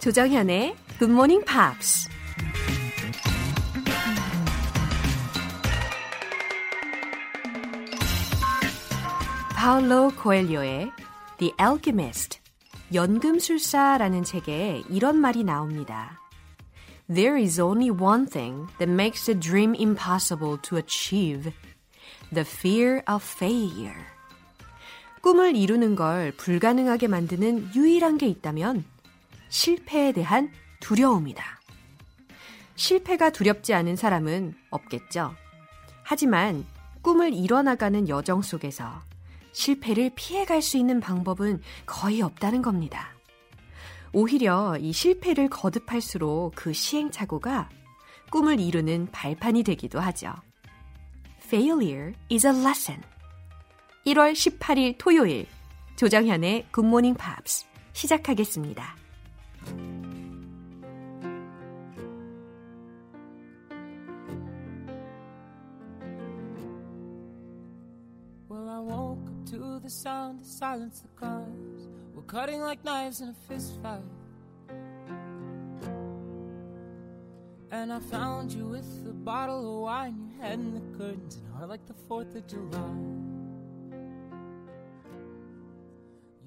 조정현의 Good Morning Pops. 파울로 코엘료의 The Alchemist, 연금술사라는 책에 이런 말이 나옵니다. There is only one thing that makes a dream impossible to achieve. The fear of failure. 꿈을 이루는 걸 불가능하게 만드는 유일한 게 있다면 실패에 대한 두려움이다. 실패가 두렵지 않은 사람은 없겠죠. 하지만 꿈을 이뤄나가는 여정 속에서 실패를 피해갈 수 있는 방법은 거의 없다는 겁니다. 오히려 이 실패를 거듭할수록 그 시행착오가 꿈을 이루는 발판이 되기도 하죠. Failure is a lesson. 1월 18일 토요일 조정현의 굿모닝 팝스 시작하겠습니다. the sound of silence the cars were cutting like knives in a fist fight. And I found you with a bottle of wine, your head in the curtains, and heart like the 4th of July.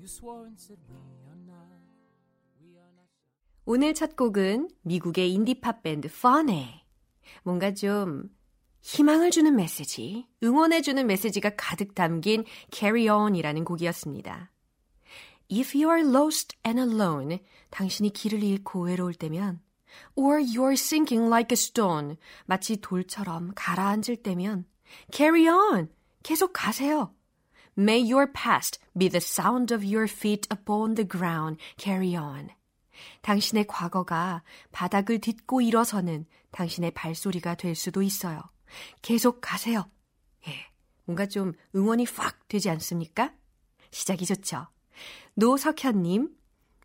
You swore and said we are not, we are not. 오늘 첫 곡은 미국의 인디팝 밴드 펀의 뭔가 좀 희망을 주는 메시지, 응원해주는 메시지가 가득 담긴 Carry On이라는 곡이었습니다. If you are lost and alone, 당신이 길을 잃고 외로울 때면, or you're sinking like a stone, 마치 돌처럼 가라앉을 때면, carry on, 계속 가세요. May your past be the sound of your feet upon the ground, carry on. 당신의 과거가 바닥을 딛고 일어서는 당신의 발소리가 될 수도 있어요. 계속 가세요. 예. 뭔가 좀 응원이 팍 되지 않습니까? 시작이 좋죠. 노석현님,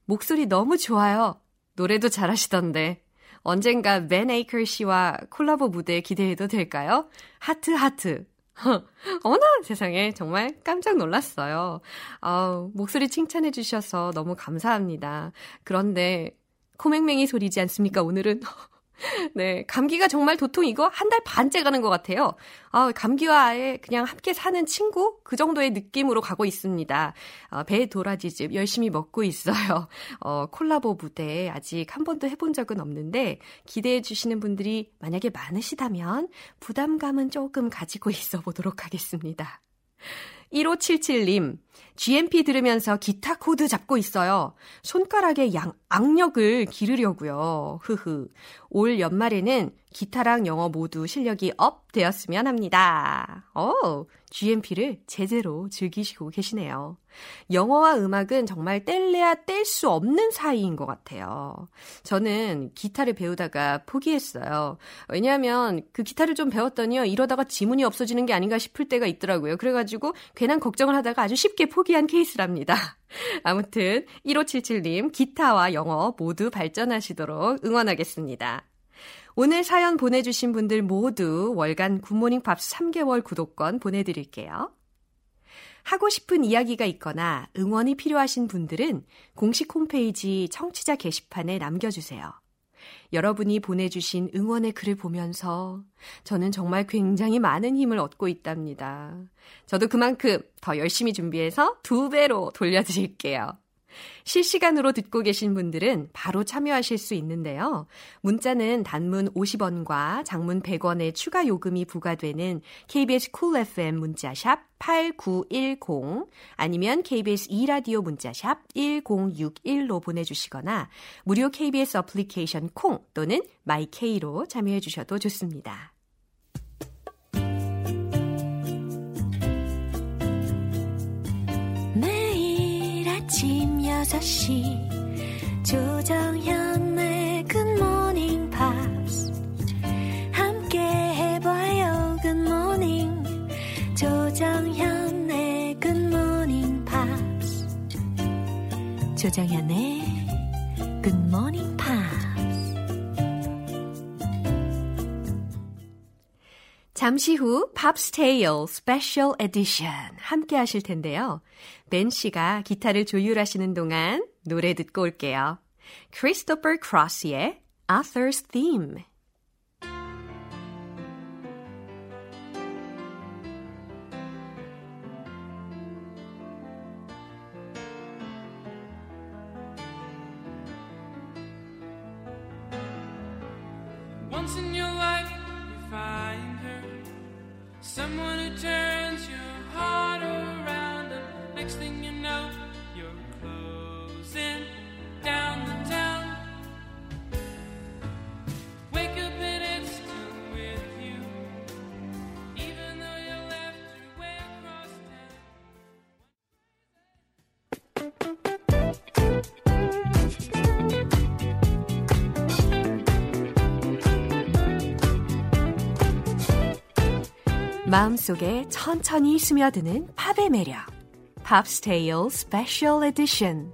목소리 너무 좋아요. 노래도 잘하시던데. 언젠가 맨 에이클 씨와 콜라보 무대 기대해도 될까요? 하트, 하트. 어머나 세상에 정말 깜짝 놀랐어요. 아우, 목소리 칭찬해 주셔서 너무 감사합니다. 그런데 코맹맹이 소리지 않습니까? 오늘은 네, 감기가 정말 도통 이거 한 달 반째 가는 것 같아요. 아, 감기와 아예 그냥 함께 사는 친구? 그 정도의 느낌으로 가고 있습니다. 어, 배 도라지즙 열심히 먹고 있어요. 어, 콜라보 무대 아직 한 번도 해본 적은 없는데 기대해 주시는 분들이 만약에 많으시다면 부담감은 조금 가지고 있어 보도록 하겠습니다. 1577님, GMP 들으면서 기타 코드 잡고 있어요. 손가락에 양, 악력을 기르려고요. 흐흐. 올 연말에는 기타랑 영어 모두 실력이 up 되었으면 합니다. 어, GMP를 제대로 즐기시고 계시네요. 영어와 음악은 정말 뗄래야 뗄 수 없는 사이인 것 같아요. 저는 기타를 배우다가 포기했어요. 왜냐하면 그 기타를 좀 배웠더니요, 이러다가 지문이 없어지는 게 아닌가 싶을 때가 있더라고요. 그래가지고 괜한 걱정을 하다가 아주 쉽게 포기한 케이스랍니다. 아무튼 1577님 기타와 영어 모두 발전하시도록 응원하겠습니다. 오늘 사연 보내주신 분들 모두 월간 굿모닝 팝스 3개월 구독권 보내드릴게요. 하고 싶은 이야기가 있거나 응원이 필요하신 분들은 공식 홈페이지 청취자 게시판에 남겨주세요. 여러분이 보내주신 응원의 글을 보면서 저는 정말 굉장히 많은 힘을 얻고 있답니다. 저도 그만큼 더 열심히 준비해서 두 배로 돌려드릴게요. 실시간으로 듣고 계신 분들은 바로 참여하실 수 있는데요. 문자는 단문 50원과 장문 100원의 추가 요금이 부과되는 KBS Cool FM 문자샵 8910 아니면 KBS 2라디오 문자샵 1061로 보내주시거나 무료 KBS 어플리케이션 콩 또는 마이케이로 참여해 주셔도 좋습니다. 6시 조정현의 굿모닝 팝스 함께 해봐요 굿모닝 조정현의 굿모닝 팝스 조정현의 굿모닝 잠시 후 팝스테일 special edition 함께 하실 텐데요. 벤 씨가 기타를 조율하시는 동안 노래 듣고 올게요. Christopher Cross의 Arthur's Theme. 마음속에 천천히 스며드는 팝의 매력. 팝스테일 스페셜 에디션.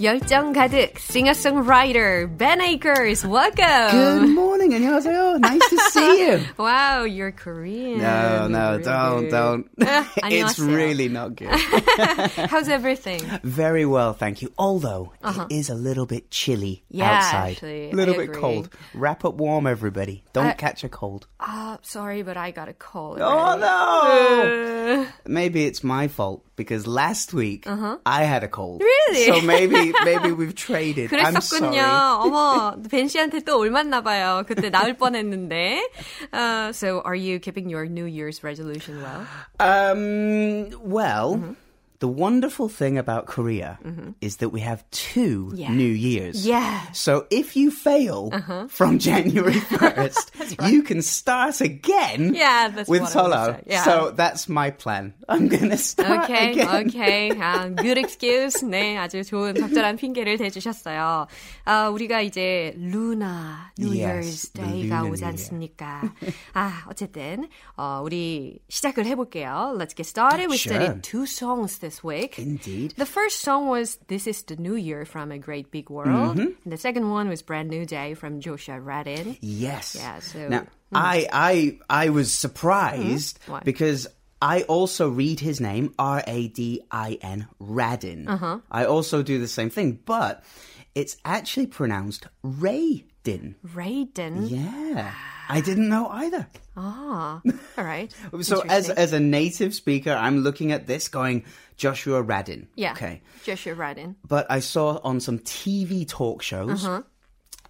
열정 가득 singer-songwriter Ben Akers. Welcome. 안녕하세요. Nice to see you. Wow, you're Korean. No, no, Really don't, good. don't. it's 안녕하세요. really not good. How's everything? Very well, thank you. Although it is a little bit chilly Uh-huh. Yeah, outside. actually, a little I bit agree. cold. Wrap up warm, everybody. Don't I- catch a cold. Ah, sorry, but I got a cold. Oh already. no! Maybe it's my fault because last week I had a cold. Uh-huh. Really? So maybe maybe we've traded. I'm 그랬었군요. sorry. 어머, 벤 씨한테 또 올맞나 봐요. 그때 나을 뻔했는데. Uh, so, are you keeping your New Year's resolution well? Um. Well. Mm-hmm. The wonderful thing about Korea is that we have two Yeah. New Years. Yeah. Uh-huh. So if you fail from January 1st, you can start again Yeah, that's with what I would solo. say. Yeah. So that's my plan. I'm going to start Okay, again. okay. 아, good excuse. 네, 아주 좋은 적절한 핑계를 대주셨어요. 아, 우리가 이제 루나 New Yes, Year's the Day가 Lunar 오지 New Year. 않습니까? 아, 어쨌든 어, 우리 시작을 해볼게요. Let's get started. We Sure. studied two songs this week. Indeed. The first song was This is the New Year from A Great Big World. Mm-hmm. And the second one was Brand New Day from Joshua Radin. Yes. Yeah, so- now I I I was surprised Mm-hmm. Because I also read his name R A D I N Radin. Uh-huh. I also do the same thing, but it's actually pronounced Raydin. Raiden. Yeah. I didn't know either. Ah, all right. So as as a native speaker, I'm looking at this going Joshua Radin. yeah, Okay. Joshua Radin. But I saw on some TV talk shows, Uh-huh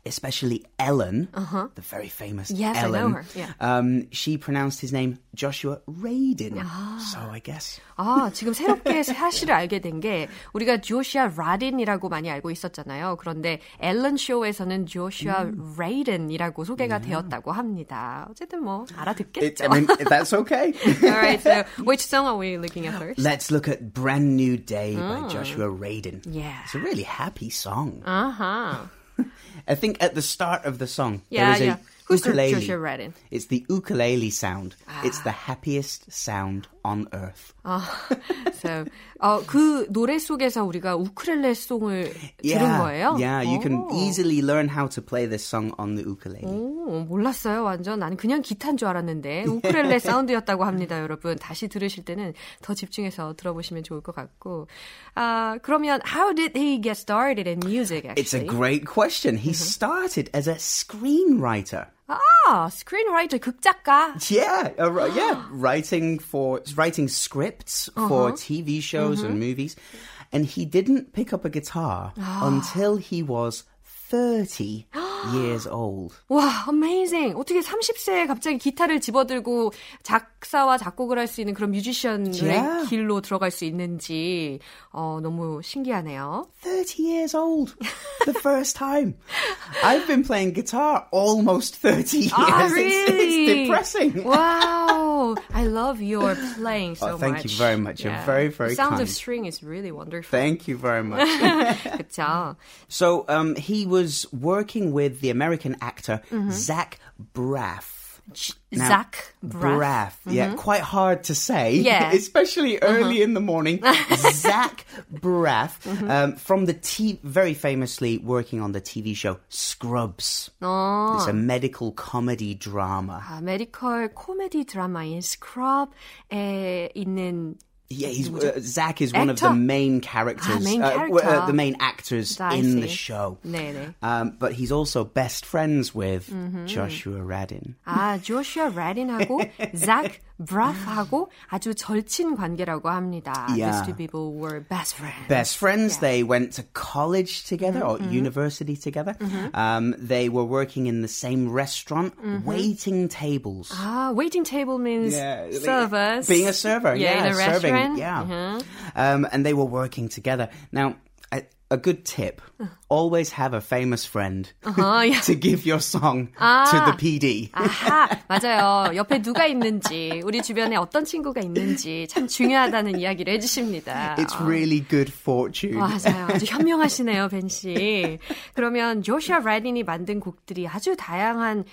especially Ellen, the very famous Yes, I know Ellen. her, yeah. Um, she pronounced his name Joshua Radin. Ah. So I guess. 아, 지금 새롭게 사실을 알게 된 게 우리가 조시아 라딘이라고 많이 알고 있었잖아요. 그런데 앨런 쇼에서는 조시아 음. 레이든이라고 소개가 되었다고 합니다. 어쨌든 뭐 It, 알아듣겠죠. I mean, that's okay. All right, so which song are we looking at first? Let's look at Brand New Day by Joshua Radin. Mm. Yeah. It's a really happy song. Uh-huh. I think at the start of the song, Yeah, there is a yeah. Who's the ukulele. Joshua Radin? It's the ukulele sound. It's Ah. the happiest sound on earth. So, 어, 그 노래 속에서 우리가 우크렐레 송을 들은 거예요? Yeah, you can 오. easily learn how to play this song on the ukulele. 오, 몰랐어요. 완전 나는 그냥 기타인 줄 알았는데 우크렐레 사운드였다고 합니다, 여러분. 다시 들으실 때는 더 집중해서 들어보시면 좋을 것 같고. 아, 그러면 how did he get started in music actually? It's a great question. He Mm-hmm. started as a screenwriter. 아, 스크린라이터 극작가. Yeah, uh, ri- yeah, writing for writing scripts for Uh-huh. TV shows Mm-hmm. and movies, and he didn't pick up a guitar Ah. until he was thirty years old. 와, amazing. 어떻게 30세에 갑자기 기타를 집어들고 작사와 작곡을 할 수 있는 그런 뮤지션의 Yeah. 길로 들어갈 수 있는지 어, 너무 신기하네요. 30 years old. The first time. I've been playing guitar almost 30 years. Ah, It's- really? It's, depressing. Wow, I love your playing so Oh, thank much. you very much. You're very, very The sound kind. of string is really wonderful. Thank you very much. 그쵸? so um, he was working with the American actor Mm-hmm. Zach Braff. Now, Zach Braff. Braff. Yeah, quite hard to say. Yeah. Especially early in the morning. Zach Braff, um, from the t- very famously working on the TV show Scrubs. 어. It's a medical comedy drama. 아, 메디컬 코미디 드라마인 스크럽에 있는 Yeah, he's uh, Zach is one of the Actor? main characters, Ah, main uh, w- uh, character. the main actors I in the see. show. 네네. Um, but he's also best friends with Joshua Radin. 아, 조슈아 레딘하고 작 브라프하고 아주 절친 관계라고 합니다. Yeah. These two people were best friends. Best friends. They went to college together or university together. Um, they were working in the same restaurant, waiting tables. 아, waiting table means Yeah, service. Being a server, Yeah, yeah, in a serving, restaurant. yeah. Uh-huh. Um, and they were working together. Now, a, good tip: always have a famous friend Uh-huh, to give your song to the PD. 아하, 맞아요. 옆에 누가 있는지, 우리 주변에 어떤 친구가 있는지 참 중요하다는 이야기를 해주십니다. It's really good fortune. 맞아요. 아주 현명하시네요, 벤 씨. 그러면 조슈아 라딘이 만든 곡들이 아주 다양한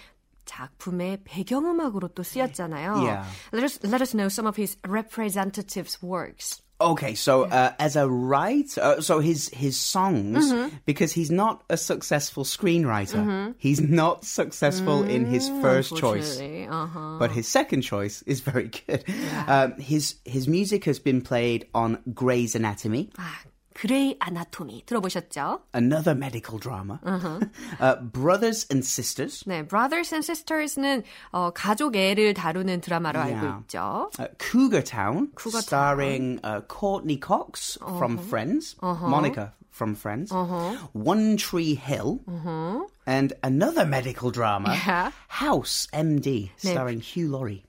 작품의 배경음악으로 또 쓰였잖아요. Yeah. Let us, let us know some of his representative works. Okay, so uh, as a writer, uh, so his his songs, Mm-hmm. because he's not a successful screenwriter, he's not successful in his first choice. Uh-huh. But his second choice is very good. Um, his his music has been played on Grey's Anatomy, 아, 그레이 아나토미 들어보셨죠? another medical drama, Uh-huh. uh, Brothers and Sisters, 네, Brothers and Sisters는 어, 가족 애를 다루는 드라마로 알고 Yeah. 있죠. uh, Cougar Town, Cougar starring uh, Courtney Cox from Friends, Monica from Friends, One Tree Hill, and another medical drama, Yeah. House MD, starring Hugh Laurie.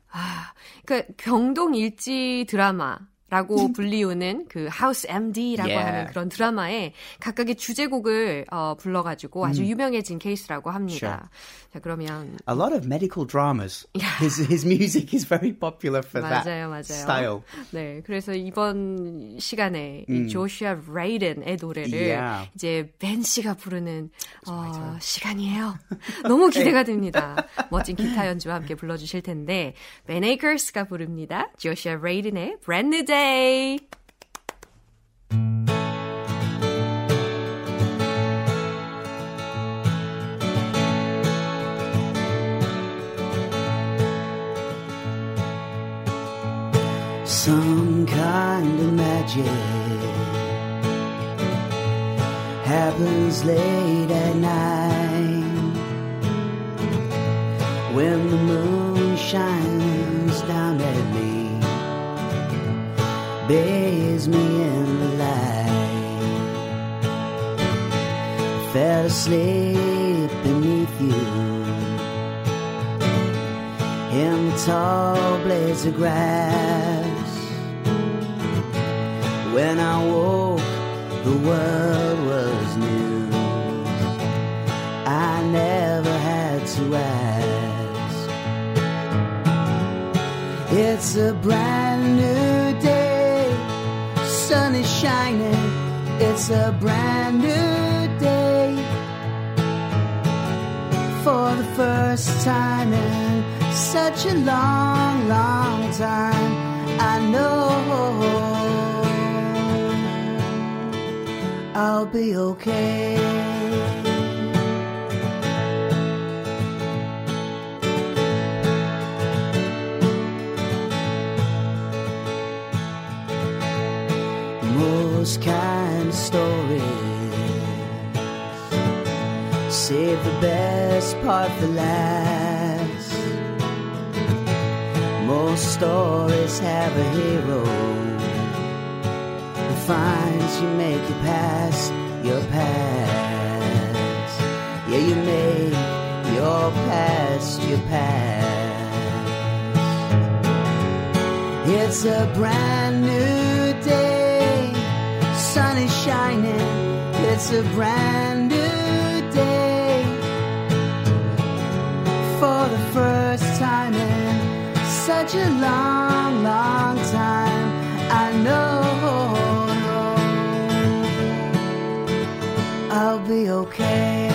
그 경동 일지 드라마. 라고 불리우는 그 하우스 MD라고 Yeah. 하는 그런 드라마에 각각의 주제곡을 어, 불러가지고 아주 유명해진 케이스라고 합니다. 자 그러면 A lot of medical dramas. His his music is very popular for 맞아요, that 맞아요. style. 네, 그래서 이번 시간에 이 조슈아 레이든의 노래를 Yeah. 이제 벤 씨가 부르는 어, 시간이에요. 너무 기대가 됩니다. 멋진 기타 연주와 함께 불러주실 텐데 벤 에이커스가 부릅니다. 조슈아 레이든의 Brand New Day. Some kind of magic happens late at night when the moon bathes me in the light. Fell asleep beneath you in the tall blades of grass. When I woke, the world was new. I never had to ask. It's a brand new shining. It's a brand new day for the first time in such a long, long time. I know I'll be okay. Most kind of stories Save the best part for last. Most stories have a hero who finds you make it past your past. Yeah, you make your past your past. It's a brand new It's a brand new day for the first time in such a long, long time. I know I'll be okay.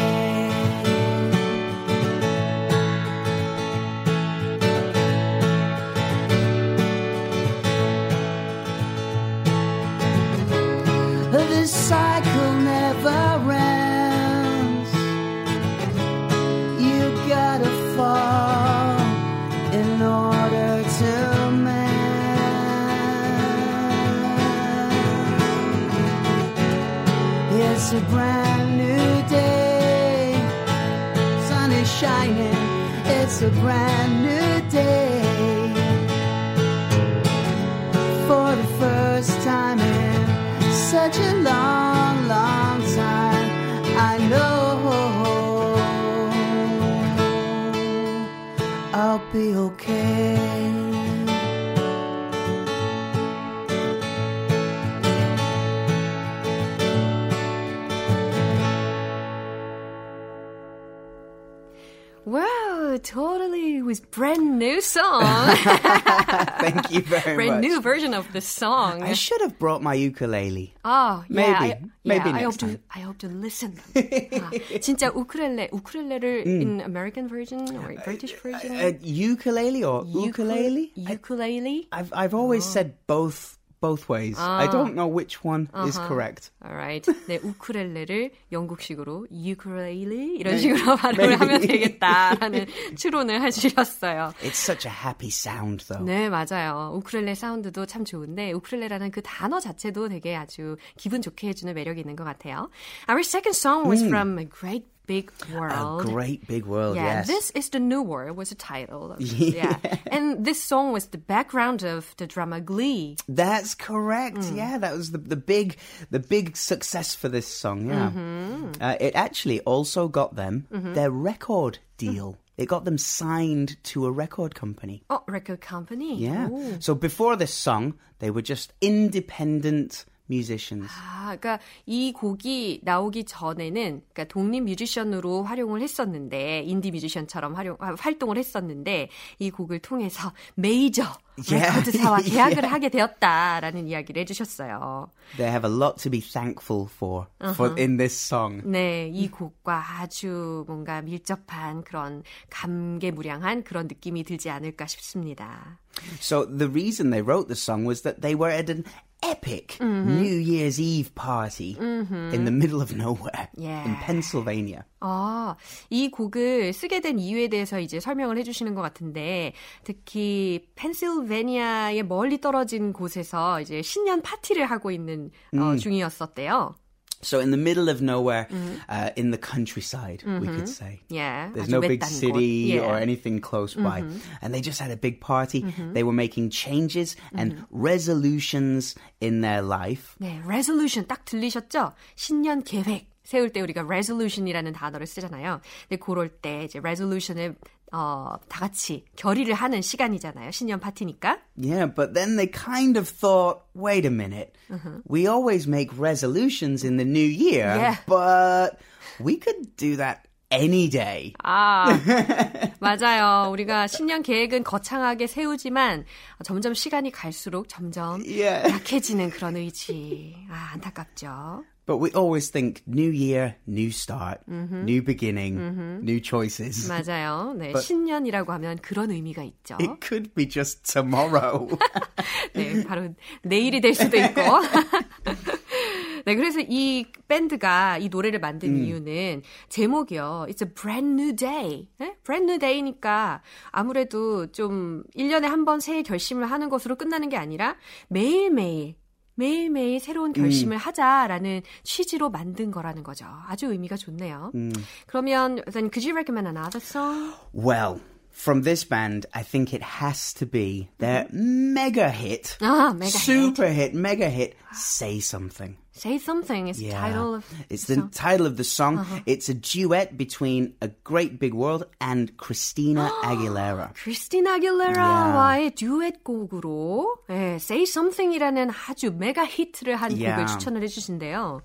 A brand new day. For the first time in such a long, long time, I know I'll be okay. Wow, totally was brand new song. Thank you very brand much. new version of the song. I should have brought my ukulele. Oh, yeah, Maybe. I, Maybe yeah, I next hope to time. I hope to listen. 아, 진짜 우쿨렐레 우쿨렐레를 in American version or British version? Uh, ukulele or ukulele? I- ukulele. I've I've always said both both ways. I don't know which one is correct. Alright. 네, 우쿨렐레를 영국식으로 ukulele 이런 식으로 발음을 하면 되겠다라는 추론을 해주셨어요. It's such a happy sound though. 네, 맞아요. 우쿨렐레 사운드도 참 좋은데 우쿨렐레라는 그 단어 자체도 되게 아주 기분 좋게 해주는 매력이 있는 것 같아요. Our second song was from A Great Big world. A great big world, Yeah, yes. this is the new world was the title. Of, yeah. and this song was the background of the drama Glee. That's correct. Mm. Yeah, that was the the big the big success for this song. Yeah, mm-hmm. uh, it actually also got them mm-hmm. their record mm. deal. It got them signed to a record company. Oh, record company. Yeah. 오. So before this song, they were just independent musicians. 아, 그러니까 이 곡이 나오기 전에는 그러니까 독립 뮤지션으로 활용을 했었는데 인디 뮤지션처럼 활용 아, 활동을 했었는데 이 곡을 통해서 메이저 Yeah. 레코드사와 계약을 Yeah. 하게 되었다라는 이야기를 해주셨어요. They have a lot to be thankful for for in this song. 네, 이 곡과 아주 뭔가 밀접한 그런 감개무량한 그런 느낌이 들지 않을까 싶습니다. So the reason they wrote the song was that they were at an epic New Year's Eve party in the middle of nowhere Yeah. in Pennsylvania. 아, 이 곡을 쓰게 된 이유에 대해서 이제 설명을 해주시는 것 같은데, 특히 펜실베니아의 멀리 떨어진 곳에서 이제 신년 파티를 하고 있는 어, 중이었었대요. So in the middle of nowhere, uh, in the countryside, we could say. 예, There's 아주 no big 외딴 곳. city 예. or anything close by. And they just had a big party. They were making changes and resolutions in their life. 네, resolution 딱 들리셨죠? 신년 계획 세울 때 우리가 resolution이라는 단어를 쓰잖아요. 근데 그럴 때 이제 resolution을 어, 다 같이 결의를 하는 시간이잖아요. 신년 파티니까. Yeah, but then they kind of thought, wait a minute. We always make resolutions in the new year, Yeah. but we could do that any day. 아, 맞아요. 우리가 신년 계획은 거창하게 세우지만 점점 시간이 갈수록 점점 Yeah. 약해지는 그런 의지. 아, 안타깝죠. But we always think new year, new start, new beginning, new choices. 맞아요. 네, But- 신년이라고 하면 그런 의미가 있죠. It could be just tomorrow. 네, 바로 내일이 될 수도 있고. 네, 그래서 이 밴드가 이 노래를 만든 이유는 제목이요. It's a brand new day. 네? brand new day니까 아무래도 좀 1년에 한 번 새해 결심을 하는 것으로 끝나는 게 아니라 매일매일 매일매일 새로운 결심을 하자라는 취지로 만든 거라는 거죠. 아주 의미가 좋네요. 그러면 then could you recommend another song? well, from this band, I think it has to be their mega hit, 아, mega hit. super hit, mega hit, Say Something. Say something is the title of it's the the song. title of the song. It's a duet between A Great Big World and Christina Aguilera. 크리스티나 아길레라와의 듀엣 곡으로 예, Say Something이라는 아주 메가 히트를 한 곡을 Yeah. 추천을 해주신대요.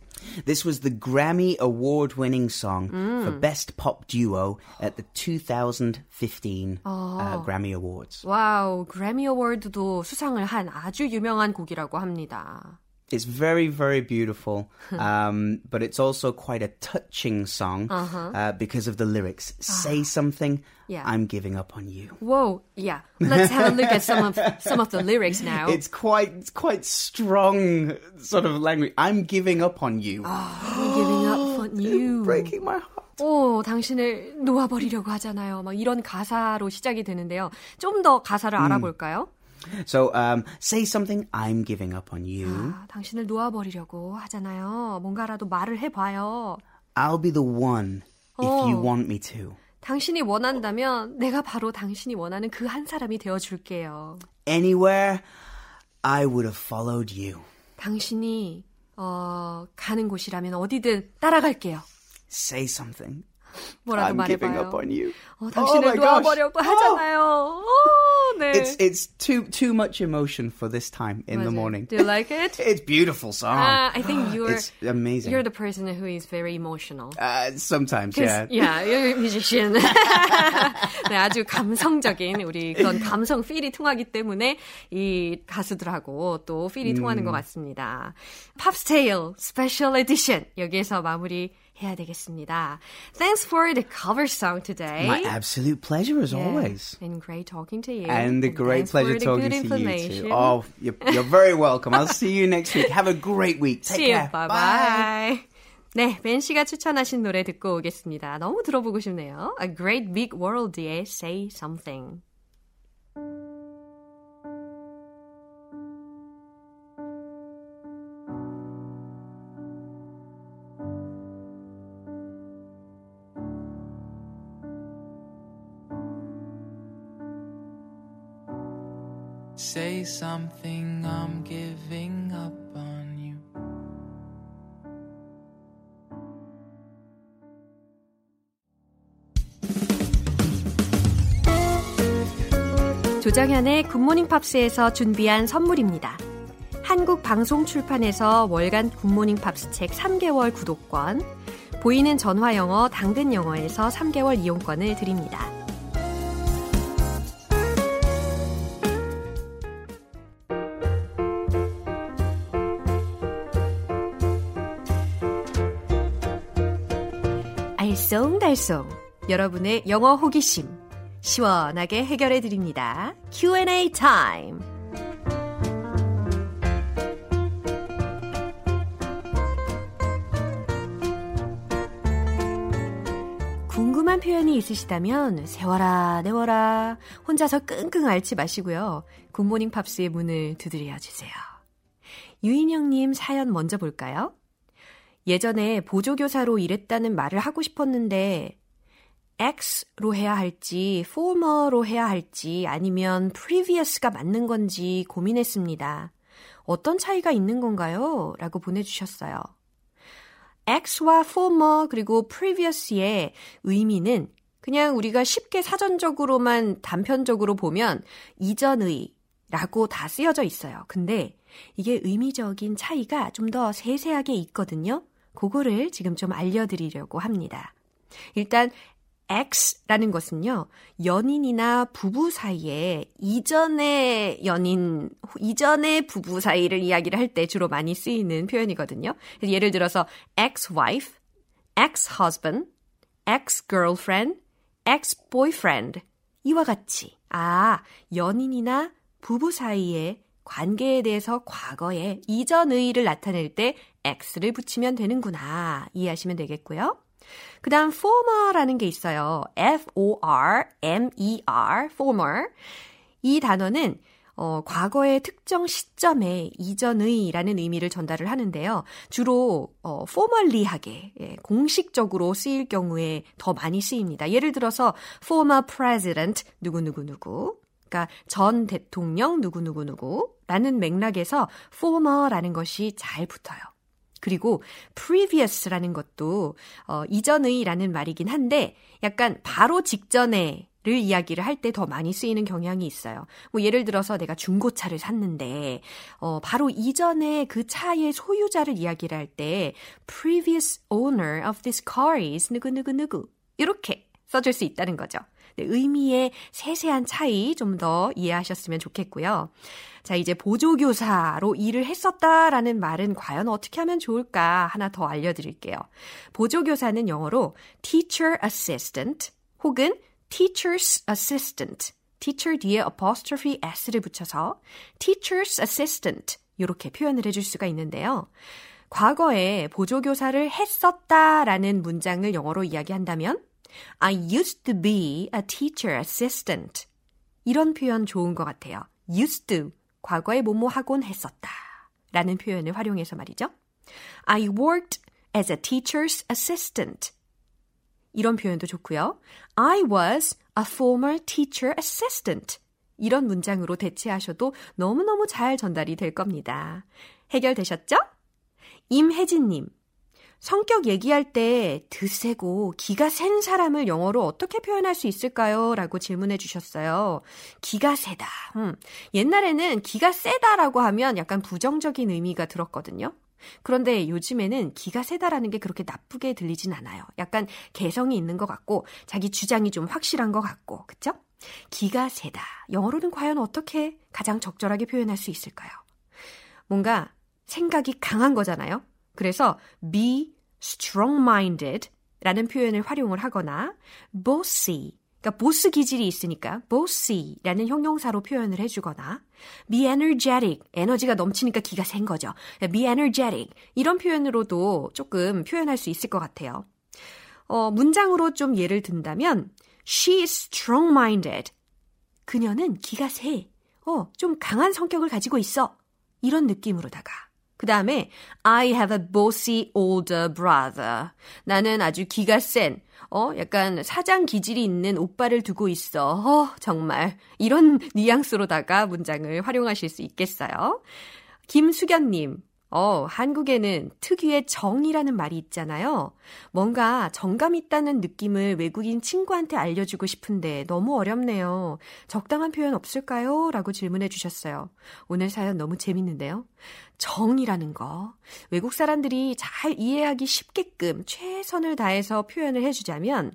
This was the Grammy award winning song for Best Pop Duo at the 2015 uh, Grammy Awards. 와우, 그래미 어워드도 수상을 한 아주 유명한 곡이라고 합니다. It's very, very beautiful, um, but it's also quite a touching song uh because of the lyrics. Say something, Yeah. I'm giving up on you. Whoa, yeah. Let's have a look at some of some of the lyrics now. It's quite, it's quite strong sort of language. I'm giving up on you. I'm giving up on you. Breaking my heart. 오, 당신을 놓아버리려고 하잖아요. 막 이런 가사로 시작이 되는데요. 좀 더 가사를 알아볼까요? So, um, say something, I'm giving up on you. 아, 당신을 놓아버리려고 하잖아요. 뭔가라도 말을 해봐요. I'll be the one if you 어. want me to. 당신이 원한다면 내가 바로 당신이 원하는 그 한 사람이 되어줄게요. Anywhere, I would have followed you. 당신이 어, 가는 곳이라면 어디든 따라갈게요. Say something. 뭐라도 I'm giving 말해봐요. up on you. 어, Oh 당신을 gosh. 놓아버려고 하잖아요. 어, 네. It's it's too too much emotion for this time in the 맞아요. morning. Do you like it? It's beautiful song. Uh, I think you're it's amazing. you're the person who is very emotional. uh, sometimes, 'Cause, yeah. yeah, you're a musician. 네, 아주 감성적인 우리 그런 감성 필이 통하기 때문에 이 가수들하고 또 필이 통하는 것 같습니다. Pop's Tale Special Edition 여기에서 마무리 해야 되겠습니다. Thanks for the cover song today. My absolute pleasure as Yeah, always. And great talking to you. And a great thanks for pleasure the talking good to you information. too. Oh, you're, you're very welcome. I'll see you next week. Have a great week. Take See you. care. Bye bye. 네, 벤 씨가 추천하신 노래 듣고 오겠습니다. 너무 들어보고 싶네요. A Great Big World의 Say Something. Say something, I'm giving up on you. 조정현의 굿모닝 팝스에서 준비한 선물입니다. 한국 방송 출판에서 월간 굿모닝 팝스 책 3개월 구독권, 보이는 전화 영어 당근 영어에서 3개월 이용권을 드립니다. 알쏭달쏭 여러분의 영어 호기심 시원하게 해결해 드립니다. Q&A time. 궁금한 표현이 있으시다면 세워라 내워라 혼자서 끙끙 앓지 마시고요. 굿모닝 팝스의 문을 두드려 주세요. 유인영님 사연 먼저 볼까요? 예전에 보조교사로 일했다는 말을 하고 싶었는데 X로 해야 할지 former로 해야 할지 아니면 previous가 맞는 건지 고민했습니다. 어떤 차이가 있는 건가요? 라고 보내주셨어요. X와 former 그리고 previous의 의미는 그냥 우리가 쉽게 사전적으로만 단편적으로 보면 이전의 라고 다 쓰여져 있어요. 근데 이게 의미적인 차이가 좀 더 세세하게 있거든요. 그거를 지금 좀 알려드리려고 합니다. 일단 X라는 것은요, 연인이나 부부 사이에 이전의 연인, 이전의 부부 사이를 이야기를 할 때 주로 많이 쓰이는 표현이거든요. 그래서 예를 들어서 ex-wife, ex-husband, ex-girlfriend, ex-boyfriend. 이와 같이, 아, 연인이나 부부 사이의 관계에 대해서 과거에 이전의를 나타낼 때 X를 붙이면 되는구나. 이해하시면 되겠고요. 그 다음 former라는 게 있어요. F-O-R-M-E-R, former. 이 단어는 어, 과거의 특정 시점에 이전의라는 의미를 전달을 하는데요. 주로 어, formally하게 예, 공식적으로 쓰일 경우에 더 많이 쓰입니다. 예를 들어서 former president 누구누구누구 그러니까 전 대통령 누구누구누구라는 맥락에서 former라는 것이 잘 붙어요. 그리고 previous라는 것도 어, 이전의라는 말이긴 한데 약간 바로 직전에 를 이야기를 할 때 더 많이 쓰이는 경향이 있어요. 뭐 예를 들어서 내가 중고차를 샀는데 어 바로 이전에 그 차의 소유자를 이야기를 할 때 previous owner of this car is 누구누구누구 이렇게 써줄 수 있다는 거죠. 네, 의미의 세세한 차이 좀 더 이해하셨으면 좋겠고요. 자, 이제 보조교사로 일을 했었다라는 말은 과연 어떻게 하면 좋을까 하나 더 알려드릴게요. 보조교사는 영어로 teacher assistant 혹은 teacher's assistant. teacher 뒤에 apostrophe s를 붙여서 teacher's assistant 이렇게 표현을 해줄 수가 있는데요. 과거에 보조교사를 했었다라는 문장을 영어로 이야기한다면 I used to be a teacher assistant. 이런 표현 좋은 것 같아요. used to. 과거에 뭐뭐 하곤 했었다. 라는 표현을 활용해서 말이죠. I worked as a teacher's assistant. 이런 표현도 좋고요. I was a former teacher assistant. 이런 문장으로 대체하셔도 너무너무 잘 전달이 될 겁니다. 해결되셨죠? 임혜진님. 성격 얘기할 때 드세고 기가 센 사람을 영어로 어떻게 표현할 수 있을까요? 라고 질문해 주셨어요. 기가 세다. 음, 옛날에는 기가 세다라고 하면 약간 부정적인 의미가 들었거든요. 그런데 요즘에는 기가 세다라는 게 그렇게 나쁘게 들리진 않아요. 약간 개성이 있는 것 같고 자기 주장이 좀 확실한 것 같고 그쵸? 기가 세다. 영어로는 과연 어떻게 가장 적절하게 표현할 수 있을까요? 뭔가 생각이 강한 거잖아요. 그래서 be strong-minded 라는 표현을 활용을 하거나 bossy 그러니까 보스 기질이 있으니까 bossy라는 형용사로 표현을 해주거나 be energetic 에너지가 넘치니까 기가 센 거죠. be energetic 이런 표현으로도 조금 표현할 수 있을 것 같아요. 어, 문장으로 좀 예를 든다면 she is strong-minded 그녀는 기가 세. 어, 좀 강한 성격을 가지고 있어. 이런 느낌으로다가 그 다음에 I have a bossy older brother. 나는 아주 기가 센 어, 약간 사장 기질이 있는 오빠를 두고 있어. 어, 정말. 이런 뉘앙스로다가 문장을 활용하실 수 있겠어요. 김수견님, 어, 한국에는 특유의 정이라는 말이 있잖아요. 뭔가 정감 있다는 느낌을 외국인 친구한테 알려주고 싶은데 너무 어렵네요. 적당한 표현 없을까요? 라고 질문해 주셨어요. 오늘 사연 너무 재밌는데요. 정이라는 거. 외국 사람들이 잘 이해하기 쉽게끔 최선을 다해서 표현을 해주자면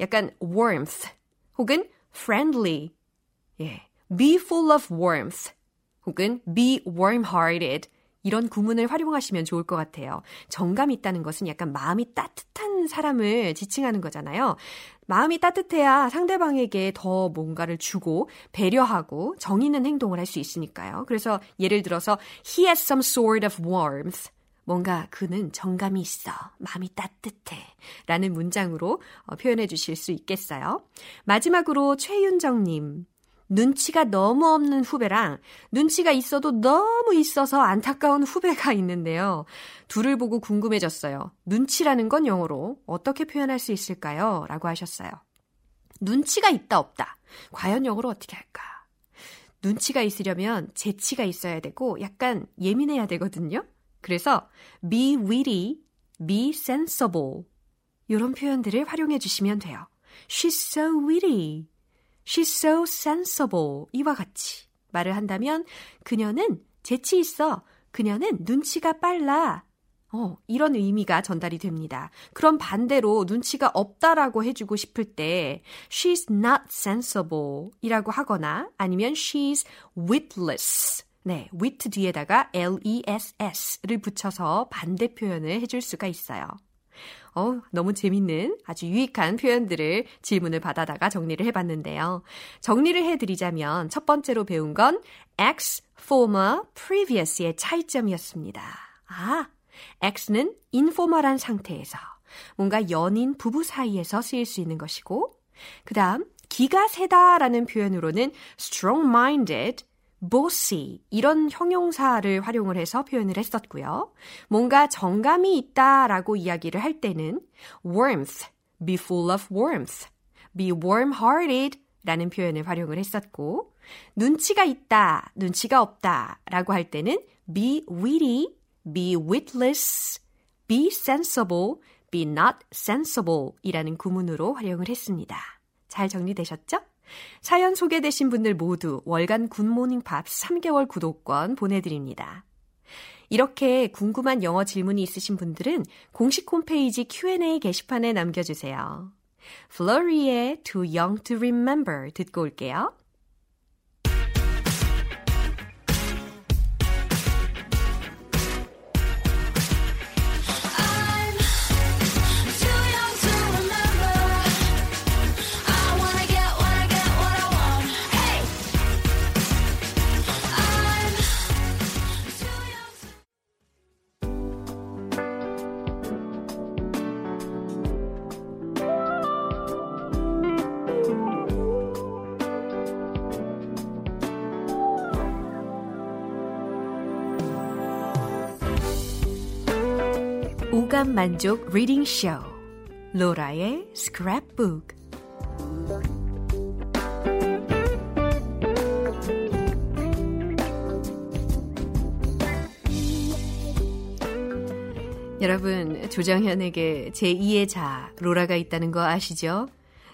약간 warmth 혹은 friendly. 예. be full of warmth 혹은 be warm-hearted. 이런 구문을 활용하시면 좋을 것 같아요. 정감 있다는 것은 약간 마음이 따뜻한 사람을 지칭하는 거잖아요. 마음이 따뜻해야 상대방에게 더 뭔가를 주고 배려하고 정 있는 행동을 할 수 있으니까요. 그래서 예를 들어서 he has some sort of warmth. 뭔가 그는 정감이 있어. 마음이 따뜻해. 라는 문장으로 표현해 주실 수 있겠어요. 마지막으로 최윤정님. 눈치가 너무 없는 후배랑 눈치가 있어도 너무 있어서 안타까운 후배가 있는데요. 둘을 보고 궁금해졌어요. 눈치라는 건 영어로 어떻게 표현할 수 있을까요? 라고 하셨어요. 눈치가 있다 없다. 과연 영어로 어떻게 할까? 눈치가 있으려면 재치가 있어야 되고 약간 예민해야 되거든요. 그래서 be witty, be sensible 이런 표현들을 활용해 주시면 돼요. She's so witty. She's so sensible. 이와 같이 말을 한다면 그녀는 재치 있어. 그녀는 눈치가 빨라. 어, 이런 의미가 전달이 됩니다. 그럼 반대로 눈치가 없다라고 해주고 싶을 때 she's not sensible 이라고 하거나 아니면 she's witless. 네, wit 뒤에다가 L-E-S-S를 붙여서 반대 표현을 해줄 수가 있어요. 어, 너무 재밌는 아주 유익한 표현들을 질문을 받아다가 정리를 해봤는데요. 정리를 해드리자면 첫 번째로 배운 건 X, former, previous의 차이점이었습니다. 아, X는 informal한 상태에서 뭔가 연인, 부부 사이에서 쓰일 수 있는 것이고 그 다음 기가 세다라는 표현으로는 strong-minded, bossy 이런 형용사를 활용을 해서 표현을 했었고요. 뭔가 정감이 있다라고 이야기를 할 때는 warmth, be full of warmth, be warm-hearted 라는 표현을 활용을 했었고 눈치가 있다, 눈치가 없다 라고 할 때는 be witty, be witless, be sensible, be not sensible 이라는 구문으로 활용을 했습니다. 잘 정리되셨죠? 사연 소개되신 분들 모두 월간 굿모닝 팝 3개월 구독권 보내드립니다. 이렇게 궁금한 영어 질문이 있으신 분들은 공식 홈페이지 Q&A 게시판에 남겨주세요. Flurry의 Too Young to Remember 듣고 올게요. 만족 reading show 로라의 스크랩북 여러분 조정현에게 제2의 자아 로라가 있다는 거 아시죠?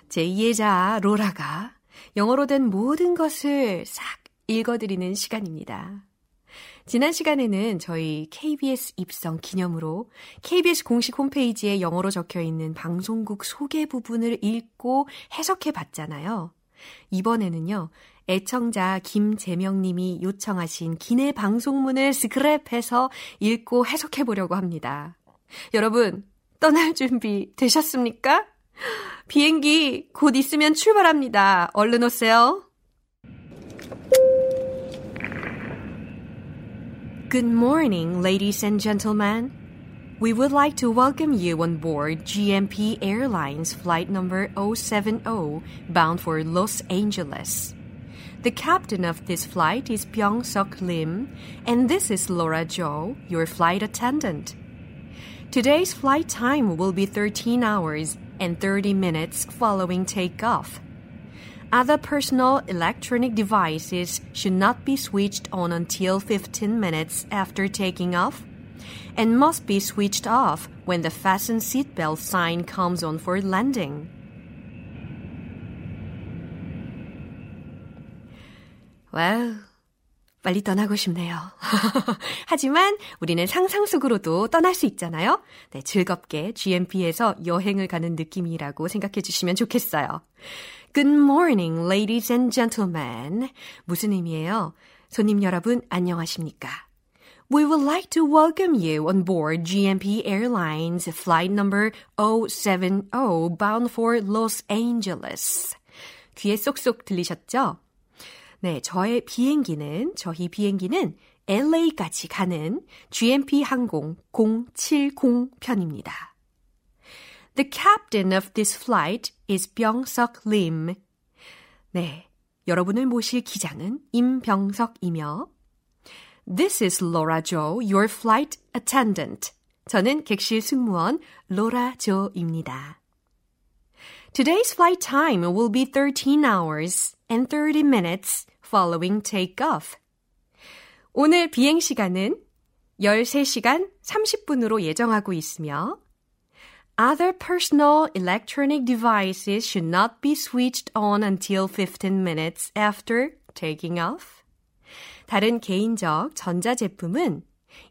제2의 자아 로라가 영어로 된 모든 것을 싹 읽어드리는 시간입니다. 지난 시간에는 저희 KBS 입성 기념으로 KBS 공식 홈페이지에 영어로 적혀 있는 방송국 소개 부분을 읽고 해석해 봤잖아요. 이번에는요, 애청자 김재명 님이 요청하신 기내 방송문을 스크랩해서 읽고 해석해 보려고 합니다. 여러분, 떠날 준비 되셨습니까? 비행기 곧 있으면 출발합니다. 얼른 오세요. Good morning, ladies and gentlemen. We would like to welcome you on board GMP Airlines flight number 070 bound for Los Angeles. The captain of this flight is Byung Suk Lim, and this is Laura Jo, your flight attendant. Today's flight time will be 13 hours and 30 minutes following takeoff. Other personal electronic devices should not be switched on until 15 minutes after taking off and must be switched off when the fasten seatbelt sign comes on for landing. 와우, 빨리 떠나고 싶네요. 하지만 우리는 상상 속으로도 떠날 수 있잖아요. 네, 즐겁게 GMP에서 여행을 가는 느낌이라고 생각해 주시면 좋겠어요. Good morning, ladies and gentlemen. 무슨 의미예요? 손님 여러분, 안녕하십니까? We would like to welcome you on board GMP Airlines flight number 070 bound for Los Angeles. 귀에 쏙쏙 들리셨죠? 네, 저의 비행기는, 저희 비행기는 LA까지 가는 GMP 항공 070 편입니다. The captain of this flight is Byung-seok Lim. 네, 여러분을 모실 기장은 임병석이며 This is Laura Jo, your flight attendant. 저는 객실 승무원 로라 조입니다. Today's flight time will be 13 hours and 30 minutes following takeoff. 오늘 비행 시간은 13시간 30분으로 예정하고 있으며 Other personal electronic devices should not be switched on until 15 minutes after taking off. 다른 개인적 전자제품은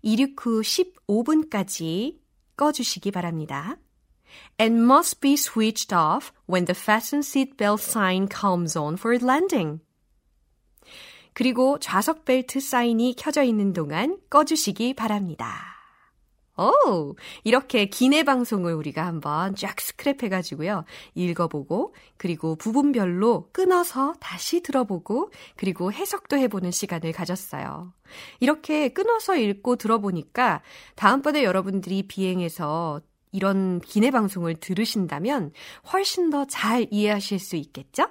이륙 후 15분까지 꺼주시기 바랍니다. And must be switched off when the fasten seatbelt sign comes on for landing. 그리고 좌석 벨트 사인이 켜져 있는 동안 꺼주시기 바랍니다. 오, 이렇게 기내 방송을 우리가 한번 쫙 스크랩 해가지고요. 읽어보고, 그리고 부분별로 끊어서 다시 들어보고, 그리고 해석도 해보는 시간을 가졌어요. 이렇게 끊어서 읽고 들어보니까 다음번에 여러분들이 비행해서 이런 기내 방송을 들으신다면 훨씬 더 잘 이해하실 수 있겠죠?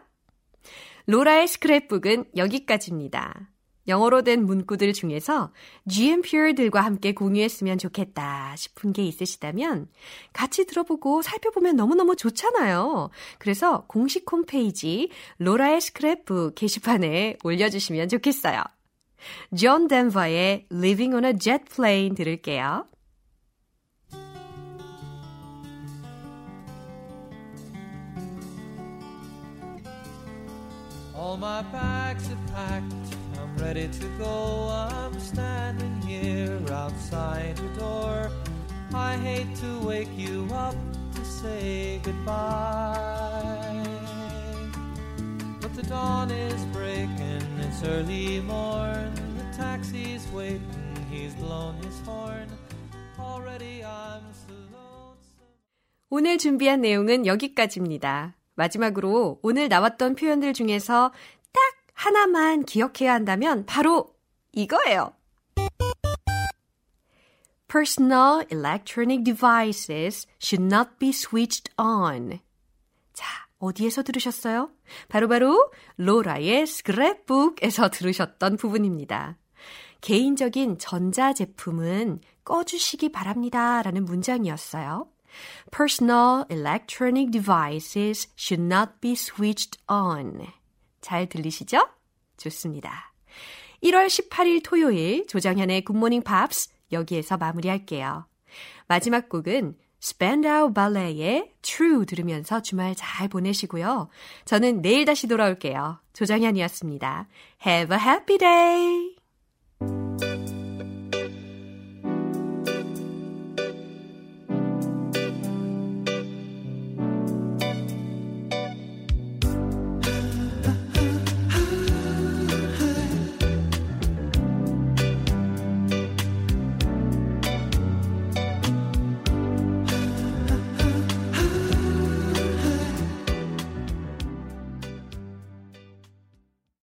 로라의 스크랩북은 여기까지입니다. 영어로 된 문구들 중에서 GMP들과 함께 공유했으면 좋겠다 싶은 게 있으시다면 같이 들어보고 살펴보면 너무너무 좋잖아요. 그래서 공식 홈페이지 로라의 스크랩북 게시판에 올려주시면 좋겠어요. 존 덴버의 Leaving on a Jet Plane 들을게요. All my bags are packed ready to go. I'm standing here outside your door. I hate to wake you up to say goodbye. But the dawn is breaking, it's early morn. The taxi's waiting, he's blown his horn. Already I'm so lonesome. 오늘 준비한 내용은 여기까지입니다. 마지막으로 오늘 나왔던 표현들 중에서 딱 하나만 기억해야 한다면 바로 이거예요. Personal electronic devices should not be switched on. 자, 어디에서 들으셨어요? 바로바로 로라의 스크랩북에서 들으셨던 부분입니다. 개인적인 전자제품은 꺼주시기 바랍니다. 라는 문장이었어요. Personal electronic devices should not be switched on. 잘 들리시죠? 좋습니다. 1월 18일 토요일 조정현의 굿모닝 팝스 여기에서 마무리할게요. 마지막 곡은 Spandau Ballet의 True 들으면서 주말 잘 보내시고요. 저는 내일 다시 돌아올게요. 조정현이었습니다. Have a happy day!